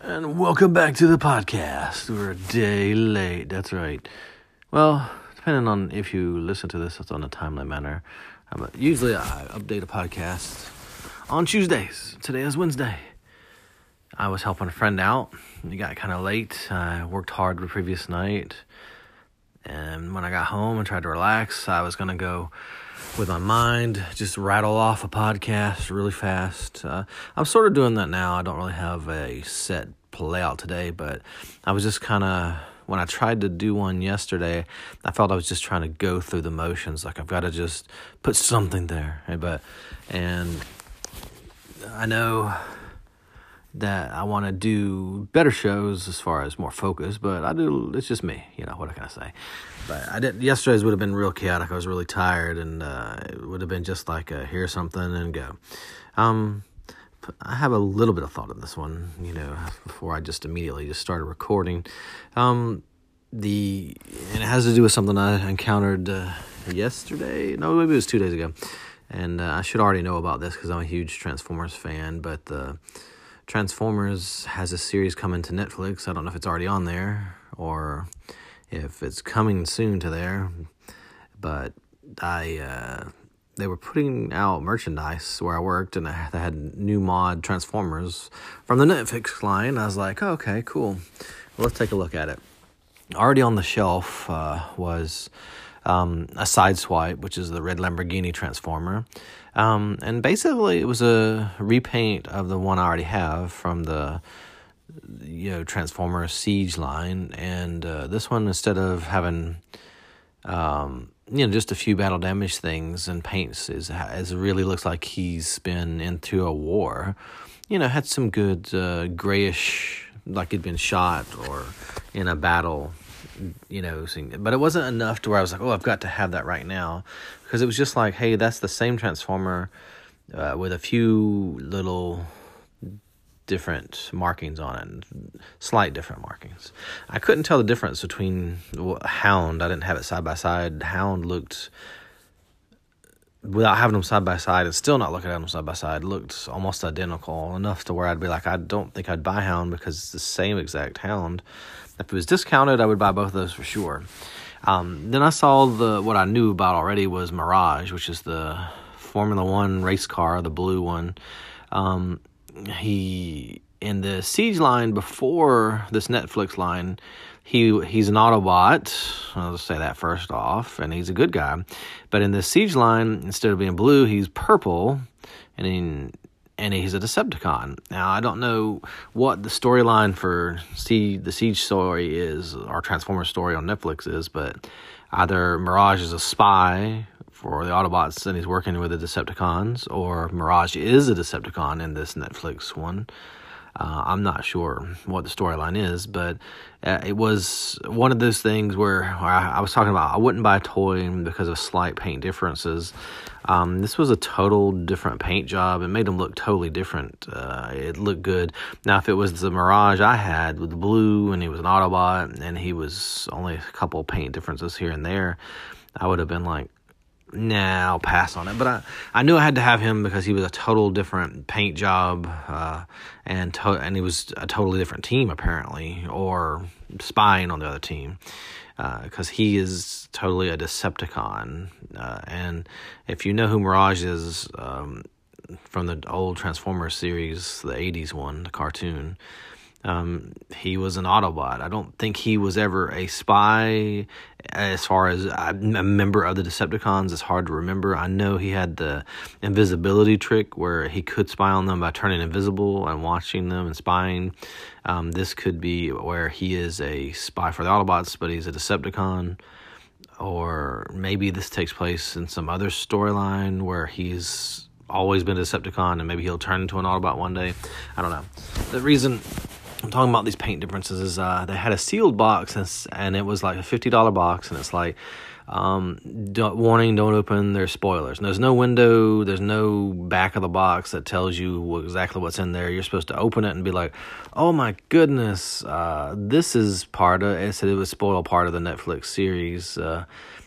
And welcome back to the podcast. We're a day late. That's right. Well, depending on if you listen to this, it's on a timely manner. Um, usually, I update a podcast on Tuesdays. Today is Wednesday. I was helping a friend out. It got kind of late. I worked hard the previous night. And when I got home and tried to relax, I was going to go with my mind, just rattle off a podcast really fast. Uh, I'm sort of doing that now. I don't really have a set layout today, but I was just kind of when I tried to do one yesterday, I felt I was just trying to go through the motions. Like I've got to just put something there, but and I know that I want to do better shows as far as more focus, but I do. It's just me, you know. What I can I say? But I didn't. Yesterday's would have been real chaotic. I was really tired, and uh, it would have been just like a, hear something and go. Um, I have a little bit of thought on this one, you know, before I just immediately just started recording. Um, the and it has to do with something I encountered uh, yesterday. No, maybe it was two days ago, and uh, I should already know about this because I'm a huge Transformers fan. But the Transformers has a series coming to Netflix. I don't know if it's already on there or if it's coming soon to there. But I uh, they were putting out merchandise where I worked, and they had new mod Transformers from the Netflix line. I was like, oh, okay, cool. Well, let's take a look at it. Already on the shelf uh, was um, a Sideswipe, which is the red Lamborghini Transformer. Um, and basically, it was a repaint of the one I already have from the you know Transformer Siege line, and uh, this one instead of having um, you know just a few battle damage things and paints is as really looks like he's been into a war. You know, had some good uh, grayish, like he'd been shot or in a battle you know, but it wasn't enough to where I was like, oh, I've got to have that right now, because it was just like, hey, that's the same transformer uh, with a few little different markings on it, slight different markings. I couldn't tell the difference between Hound. I didn't have it side by side. Hound looked without having them side by side and still not looking at them side by side looked almost identical enough to where I'd be like I don't think I'd buy Hound because it's the same exact Hound if it was discounted, I would buy both of those for sure. Um, then I saw the what I knew about already was Mirage, which is the Formula One race car, the blue one. Um, he in the Siege line before this Netflix line, he he's an Autobot. I'll just say that first off, and he's a good guy. But in the Siege line, instead of being blue, he's purple, and in and he's a Decepticon. Now, I don't know what the storyline for see the Siege story is, or Transformers story on Netflix is, but either Mirage is a spy for the Autobots and he's working with the Decepticons, or Mirage is a Decepticon in this Netflix one. Uh, I'm not sure what the storyline is, but uh, it was one of those things where I, I, was talking about I wouldn't buy a toy because of slight paint differences. Um, this was a total different paint job. It made them look totally different. Uh, it looked good. Now, if it was the Mirage I had with the blue and he was an Autobot and he was only a couple paint differences here and there, I would have been like, nah, I'll pass on it. But I, I knew I had to have him because he was a total different paint job, uh, and to- and he was a totally different team apparently, or spying on the other team, because uh, he is totally a Decepticon. Uh, and if you know who Mirage is um, from the old Transformers series, the '80s one, the cartoon. Um, he was an Autobot. I don't think he was ever a spy. As far as a member of the Decepticons, it's hard to remember. I know he had the invisibility trick where he could spy on them by turning invisible and watching them and spying. Um, this could be where he is a spy for the Autobots, but he's a Decepticon. Or maybe this takes place in some other storyline where he's always been a Decepticon and maybe he'll turn into an Autobot one day. I don't know. The reason I'm talking about these paint differences is uh, they had a sealed box and, and it was like a fifty dollar box and it's like um, don't, warning don't open there's spoilers. And there's no window there's no back of the box that tells you exactly what's in there. You're supposed to open it and be like oh my goodness uh, this is part of it said it was spoil part of the netflix series uh,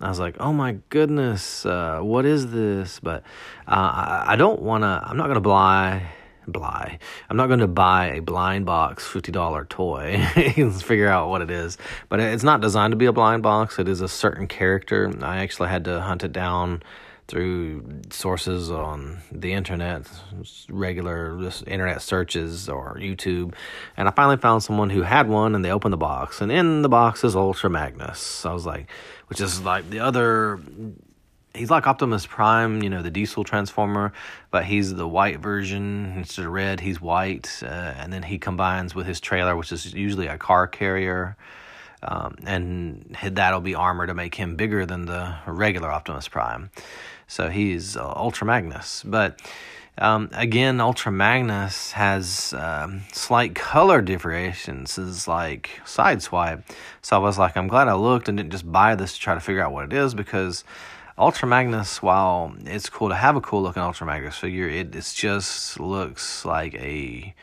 I was like, oh my goodness, uh, what is this? But uh, I, I, don't want to, I'm not going to buy Bly. I'm not going to buy a blind box $50 toy and figure out what it is. But it's not designed to be a blind box. It is a certain character. I actually had to hunt it down through sources on the internet, regular just internet searches or YouTube. And I finally found someone who had one and they opened the box. And in the box is Ultra Magnus. I was like, which is like the other he's like Optimus Prime, you know, the diesel transformer, but he's the white version instead of red. He's white, uh, and then he combines with his trailer, which is usually a car carrier, um, and that'll be armor to make him bigger than the regular Optimus Prime. So he's uh, Ultra Magnus, but. Um, again, Ultra Magnus has um, slight color differentiations, is like Sideswipe. So I was like, I'm glad I looked and didn't just buy this to try to figure out what it is because Ultra Magnus, while it's cool to have a cool looking Ultra Magnus figure, it it's just looks like a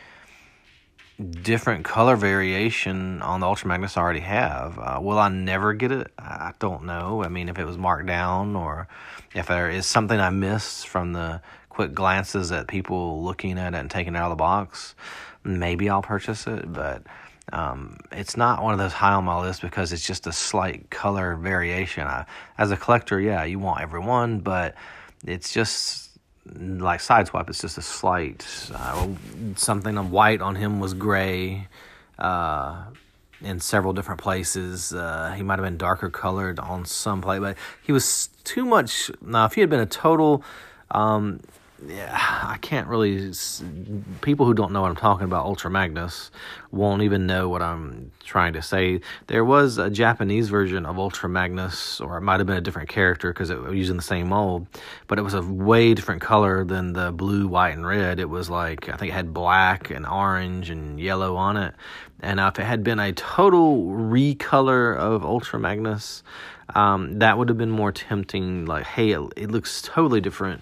different color variation on the Ultra Magnus I already have. Uh, will I never get it? I don't know. I mean, if it was marked down or if there is something I missed from the quick glances at people looking at it and taking it out of the box, maybe I'll purchase it. But um, it's not one of those high on my list because it's just a slight color variation. I, as a collector, yeah, you want every one, but it's just like Sideswipe. It's just a slight uh, something on white on him was gray. Uh, in several different places. Uh, he might have been darker colored on some plate, but he was too much. Now, if he had been a total um, yeah, I can't really. People who don't know what I'm talking about, Ultra Magnus, won't even know what I'm trying to say. There was a Japanese version of Ultra Magnus, or it might have been a different character because it was using the same mold, but it was a way different color than the blue, white, and red. It was like I think it had black and orange and yellow on it. And if it had been a total recolor of Ultra Magnus, um, that would have been more tempting. Like, hey, it, it looks totally different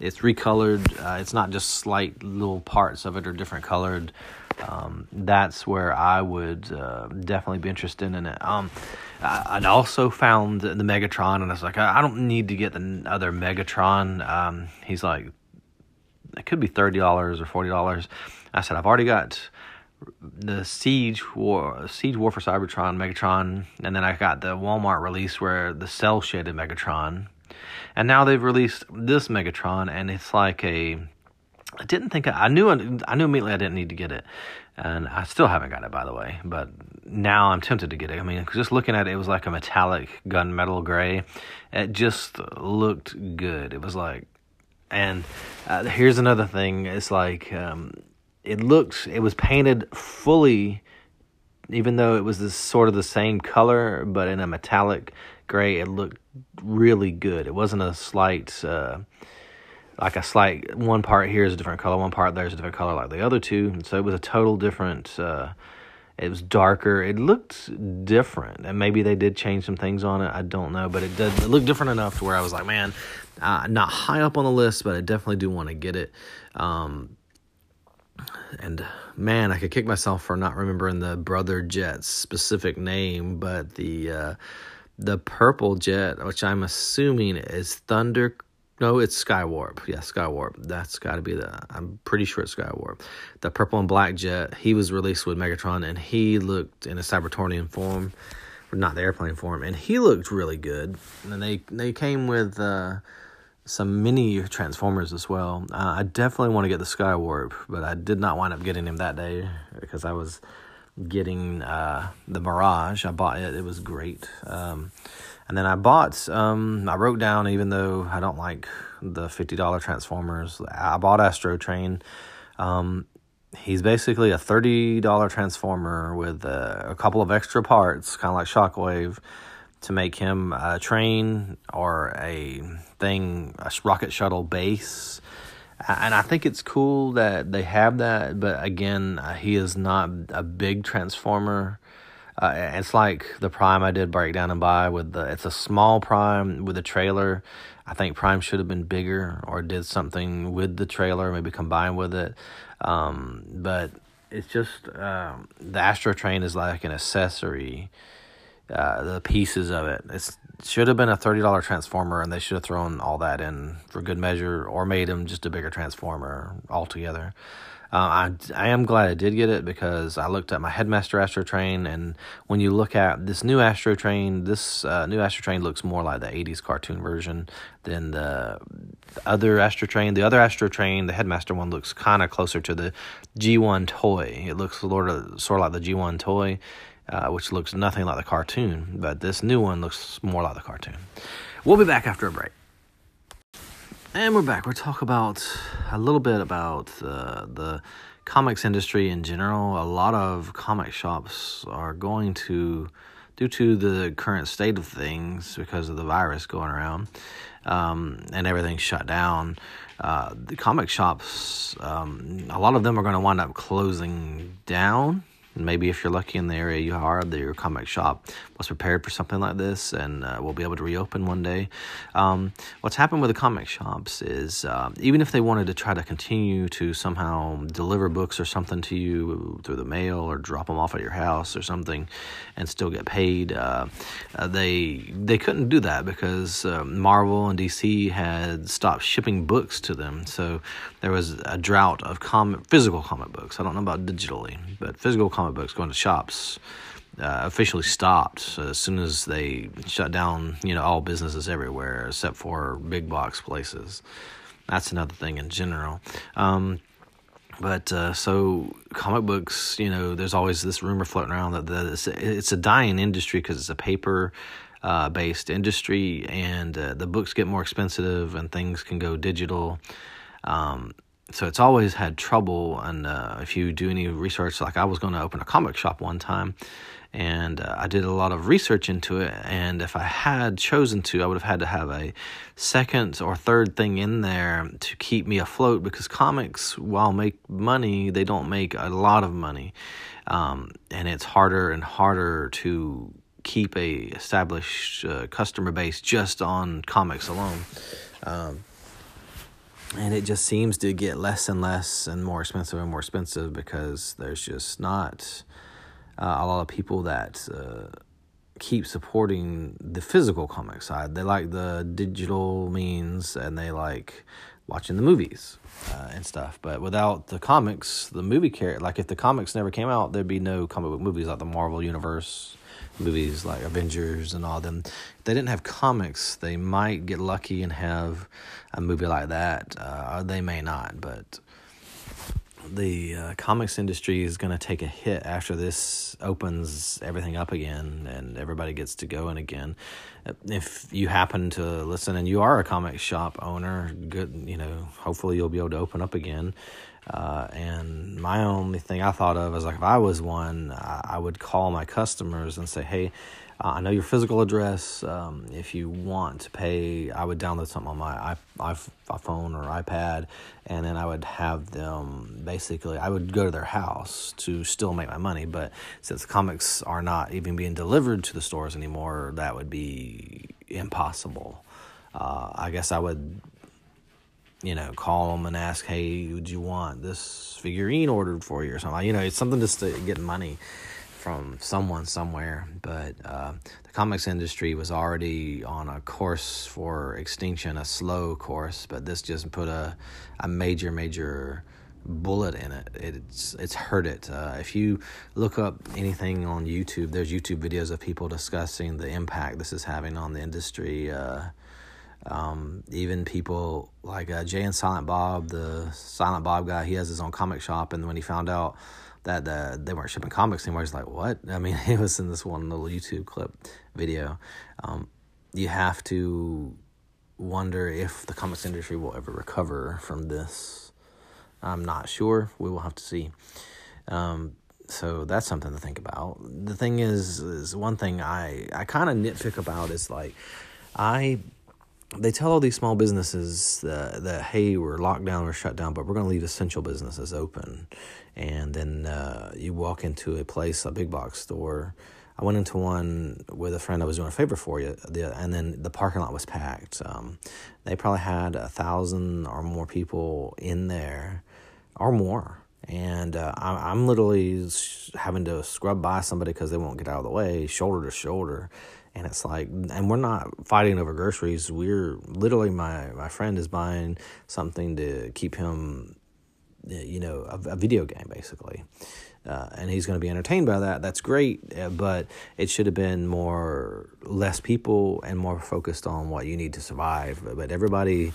it's recolored. Uh, it's not just slight little parts of it are different colored. Um, that's where I would uh, definitely be interested in it. Um, I, also found the Megatron, and I was like, I, I don't need to get the other Megatron. Um, he's like, it could be thirty dollars or forty dollars. I said, I've already got the Siege War, Siege War for Cybertron, Megatron, and then I got the Walmart release where the cell shaded Megatron and now they've released this Megatron, and it's like a. I didn't think I, I knew I knew immediately I didn't need to get it, and I still haven't got it by the way. But now I'm tempted to get it. I mean, just looking at it, it was like a metallic gunmetal gray. It just looked good. It was like, and uh, here's another thing. It's like um, it looks. It was painted fully even though it was this sort of the same color but in a metallic gray it looked really good. It wasn't a slight uh, like a slight one part here is a different color one part there's a different color like the other two. And so it was a total different uh, it was darker. It looked different and maybe they did change some things on it. I don't know but it did it looked different enough to where i was like man uh, not high up on the list but i definitely do want to get it. Um, and man, I could kick myself for not remembering the brother jet's specific name, but the uh, the purple jet, which I'm assuming is Thunder. No, it's Skywarp. Yeah, Skywarp. That's got to be the. I'm pretty sure it's Skywarp. The purple and black jet. He was released with Megatron, and he looked in a Cybertronian form, not the airplane form, and he looked really good. And they they came with. Uh, some mini Transformers as well. Uh, I definitely want to get the Skywarp, but I did not wind up getting him that day because I was getting uh, the Mirage. I bought it; it was great. Um, and then I bought. Um, I wrote down, even though I don't like the fifty dollar Transformers, I bought Astro Train. Um, he's basically a thirty dollar Transformer with uh, a couple of extra parts, kind of like Shockwave to make him a train or a thing, a rocket shuttle base. And I think it's cool that they have that, but again, uh, he is not a big transformer. Uh, it's like the Prime I did break down and buy with the. It's a small Prime with a trailer. I think Prime should have been bigger or did something with the trailer, maybe combined with it. Um, but it's just um, the Astro Train is like an accessory uh, the pieces of it. It should have been a thirty dollar transformer, and they should have thrown all that in for good measure, or made him just a bigger transformer altogether. Uh, I, I am glad I did get it because I looked at my Headmaster Astro Train, and when you look at this new Astro Train, this uh, new Astro Train looks more like the 80s cartoon version than the other Astro Train. The other Astro Train, the Headmaster one, looks kind of closer to the G1 toy. It looks sort of, sort of like the G1 toy, uh, which looks nothing like the cartoon, but this new one looks more like the cartoon. We'll be back after a break. And we're back. We're talk about a little bit about uh, the comics industry in general. A lot of comic shops are going to, due to the current state of things, because of the virus going around um, and everything shut down. Uh, the comic shops, um, a lot of them are going to wind up closing down maybe if you're lucky in the area you are, your comic shop was prepared for something like this and uh, will be able to reopen one day. Um, what's happened with the comic shops is uh, even if they wanted to try to continue to somehow deliver books or something to you through the mail or drop them off at your house or something and still get paid, uh, uh they they couldn't do that because uh, Marvel and DC had stopped shipping books to them. So there was a drought of comic, physical comic books. I don't know about digitally, but physical comic books going to shops uh, officially stopped as soon as they shut down, you know, all businesses everywhere except for big box places. That's another thing in general. Um, but uh, so comic books, you know, there's always this rumor floating around that, that it's, it's a dying industry because it's a paper uh, based industry and uh, the books get more expensive and things can go digital. Um, so it's always had trouble. And uh, if you do any research, like I was going to open a comic shop one time, and uh, I did a lot of research into it. And if I had chosen to, I would have had to have a second or third thing in there to keep me afloat because comics, while make money, they don't make a lot of money, um, and it's harder and harder to keep a established uh, customer base just on comics alone. Um, and it just seems to get less and less and more expensive and more expensive because there's just not uh, a lot of people that uh, keep supporting the physical comic side. They like the digital means and they like watching the movies uh, and stuff. But without the comics, the movie character, like if the comics never came out, there'd be no comic book movies like the Marvel Universe movies like Avengers and all them. If they didn't have comics, they might get lucky and have a movie like that. Uh, they may not, but the uh, comics industry is going to take a hit after this opens everything up again and everybody gets to go going again. If you happen to listen and you are a comic shop owner, good, you know, hopefully you'll be able to open up again. Uh, and my only thing I thought of is like if I was one, I, I would call my customers and say, "Hey, uh, I know your physical address. Um, if you want to pay, I would download something on my iPhone or iPad, and then I would have them basically. I would go to their house to still make my money, but since comics are not even being delivered to the stores anymore, that would be impossible. Uh, I guess I would you know, call them and ask, hey, would you want this figurine ordered for you or something? You know, it's something just to get money from someone somewhere. But uh, the comics industry was already on a course for extinction, a slow course, but this just put a, a major, major bullet in it. It's it's hurt it. Uh, if you look up anything on YouTube, there's YouTube videos of people discussing the impact this is having on the industry. Uh, um, even people like uh, Jay and Silent Bob, the Silent Bob guy, he has his own comic shop, and when he found out that the, they weren't shipping comics anymore, he's like, "What?" I mean, it was in this one little YouTube clip video. Um, you have to wonder if the comics industry will ever recover from this. I'm not sure. We will have to see. Um, so that's something to think about. The thing is, is one thing I I kind of nitpick about is like I they tell all these small businesses that, that hey we're locked down we're shut down but we're going to leave essential businesses open. And then uh, you walk into a place a big box store. I went into one with a friend i was doing a favor for you and then the parking lot was packed. Um, they probably had a thousand or more people in there or more. And uh, I'm literally having to scrub by somebody because they won't get out of the way, shoulder to shoulder and it's like and we're not fighting over groceries we're literally my my friend is buying something to keep him you know, a, a video game basically. Uh, and he's going to be entertained by that. That's great, uh, but it should have been more less people and more focused on what you need to survive. But everybody,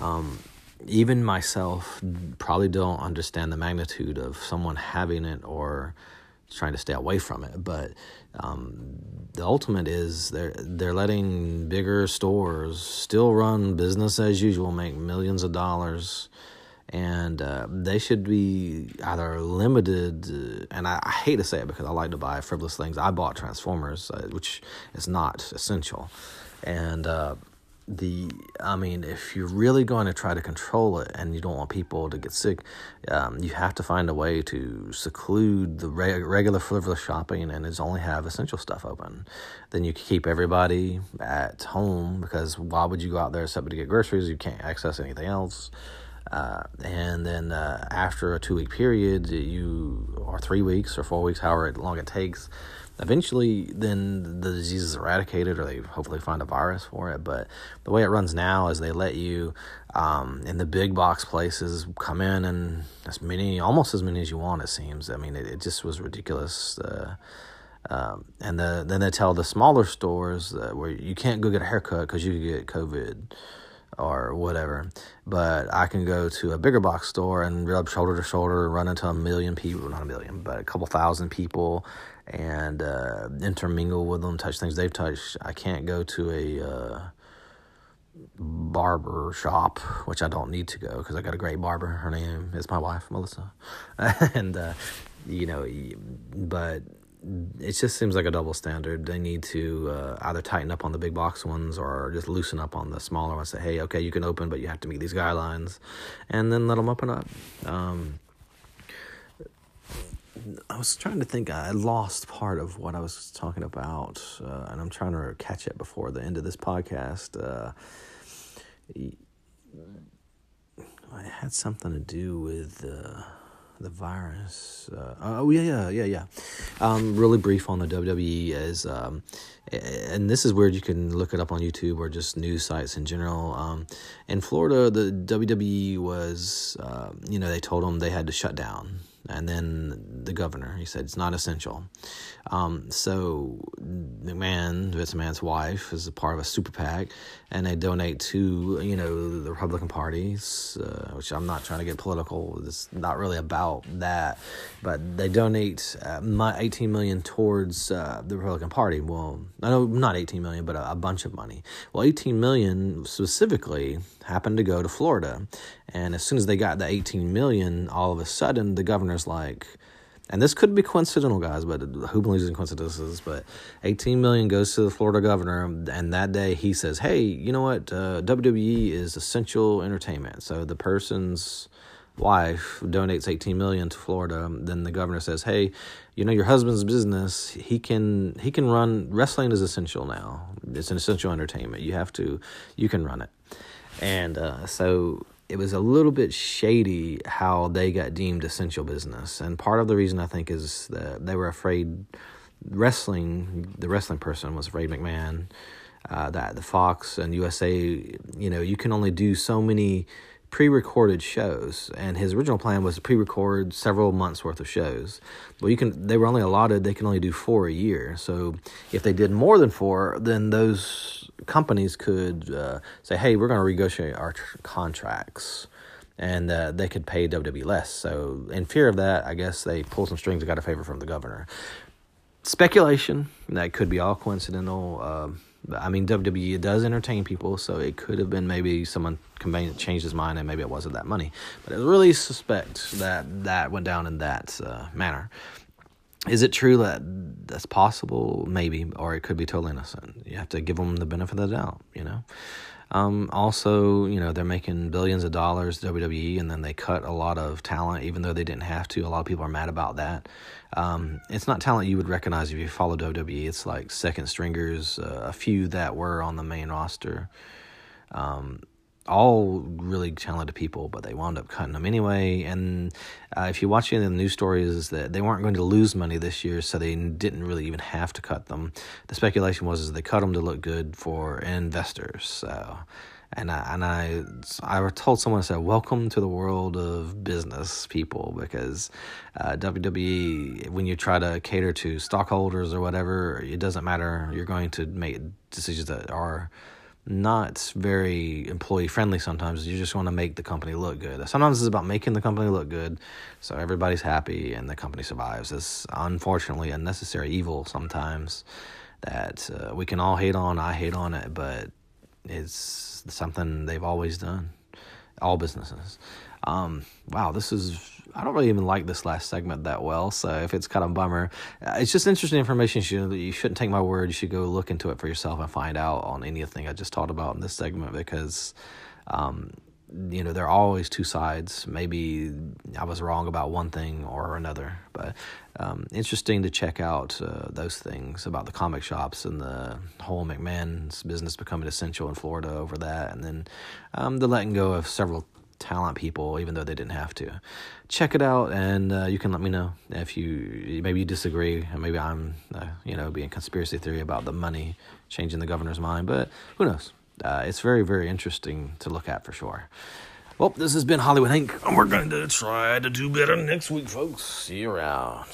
um, even myself, probably don't understand the magnitude of someone having it or trying to stay away from it. But um, the ultimate is they're they're letting bigger stores still run business as usual, make millions of dollars and uh, they should be either limited. Uh, and I, I, hate to say it because I like to buy frivolous things. I bought Transformers, uh, which is not essential, and uh, the I mean, if you're really going to try to control it and you don't want people to get sick, um, you have to find a way to seclude the re- regular frivolous shopping and just only have essential stuff open. Then you can keep everybody at home because why would you go out there except to get groceries? You can't access anything else. Uh, and then uh, after a two week period, you or three weeks or four weeks, however long it takes, eventually then the disease is eradicated or they hopefully find a virus for it. But the way it runs now is they let you um, in the big box places come in and as many, almost as many as you want. It seems. I mean, it, it just was ridiculous. Uh, um, and the, then they tell the smaller stores where you can't go get a haircut because you could get COVID or whatever. But I can go to a bigger box store and rub shoulder to shoulder, run into a million people, not a million, but a couple thousand people, and uh, intermingle with them, touch things they've touched. I can't go to a uh, barber shop, which I don't need to go because I got a great barber. Her name is my wife, Melissa, and uh, you know, but it just seems like a double standard. They need to uh, either tighten up on the big box ones or just loosen up on the smaller ones. Say, hey, okay, you can open, but you have to meet these guidelines, and then let them open up. Um, I was trying to think. I lost part of what I was talking about, uh, and I'm trying to catch it before the end of this podcast. Uh, had something to do with uh, the virus. Uh, oh yeah, yeah, yeah, yeah. Um, really brief on the WWE is, um, and this is weird. You can look it up on YouTube or just news sites in general. Um, in Florida, the WWE was, uh, you know, they told them they had to shut down and then the governor. He said it's not essential. Um, so McMahon, Vince McMahon's wife, is a part of a super PAC, and they donate to you know the Republican parties, uh, which I'm not trying to get political. It's not really about that, but they donate uh, 18 million towards uh, the Republican Party. Well, I know not 18 million, but a, a bunch of money. Well, 18 million specifically happened to go to Florida. And as soon as they got the 18 million, all of a sudden the governor's like, and this could be coincidental, guys, but who believes in coincidences? But 18 million goes to the Florida governor, and that day he says, "Hey, you know what? Uh, WWE is essential entertainment." So the person's wife donates 18 million to Florida. Then the governor says, "Hey, you know your husband's business. He can he can run wrestling is essential now. It's an essential entertainment. You have to you can run it." And uh, so it was a little bit shady how they got deemed essential business. And part of the reason I think is that they were afraid wrestling, the wrestling person was afraid McMahon, uh, that the Fox and USA, you know, you can only do so many pre-recorded shows. And his original plan was to pre-record several months worth of shows. Well you can they were only allotted they can only do four a year. So if they did more than four then those companies could uh, say hey we're going to renegotiate our tr- contracts and uh, they could pay WWE less so in fear of that i guess they pulled some strings and got a favor from the governor speculation that could be all coincidental um, I mean, WWE does entertain people, so it could have been maybe someone convenient changed his mind and maybe it wasn't that money. But I really suspect that that went down in that uh, manner. Is it true that that's possible? Maybe, or it could be totally innocent. You have to give them the benefit of the doubt, you know. Um, also, you know, they're making billions of dollars WWE, and then they cut a lot of talent, even though they didn't have to. A lot of people are mad about that. Um, it's not talent you would recognize if you follow WWE. It's like second stringers, uh, a few that were on the main roster. Um, all really talented people, but they wound up cutting them anyway. And uh, if you watch any of the news stories, that they weren't going to lose money this year, so they didn't really even have to cut them. The speculation was is they cut them to look good for investors. So and I, and I I told someone I said welcome to the world of business people because uh, WWE when you try to cater to stockholders or whatever it doesn't matter you're going to make decisions that are not very employee friendly sometimes. You just want to make the company look good. Sometimes it's about making the company look good so everybody's happy and the company survives. It's unfortunately a necessary evil sometimes that uh, we can all hate on i hate on it but it's something they've always done. All businesses. Um, wow this is I don't really even like this last segment that well, so if it's kind of a bummer, uh, it's just interesting information. You, know, you shouldn't take my word. You should go look into it for yourself and find out on anything I just talked about in this segment because, um, you know, there are always two sides. Maybe I was wrong about one thing or another, but um, interesting to check out uh, those things about the comic shops and the whole McMahon's business becoming essential in Florida over that, and then um, the letting go of several talent people, even though they didn't have to. Check it out, and uh, you can let me know if you maybe you disagree, and maybe I'm, uh, you know, being conspiracy theory about the money changing the governor's mind. But who knows? Uh, it's very, very interesting to look at for sure. Well, this has been Hollywood Hank, and we're going to try to do better next week, folks. See you around.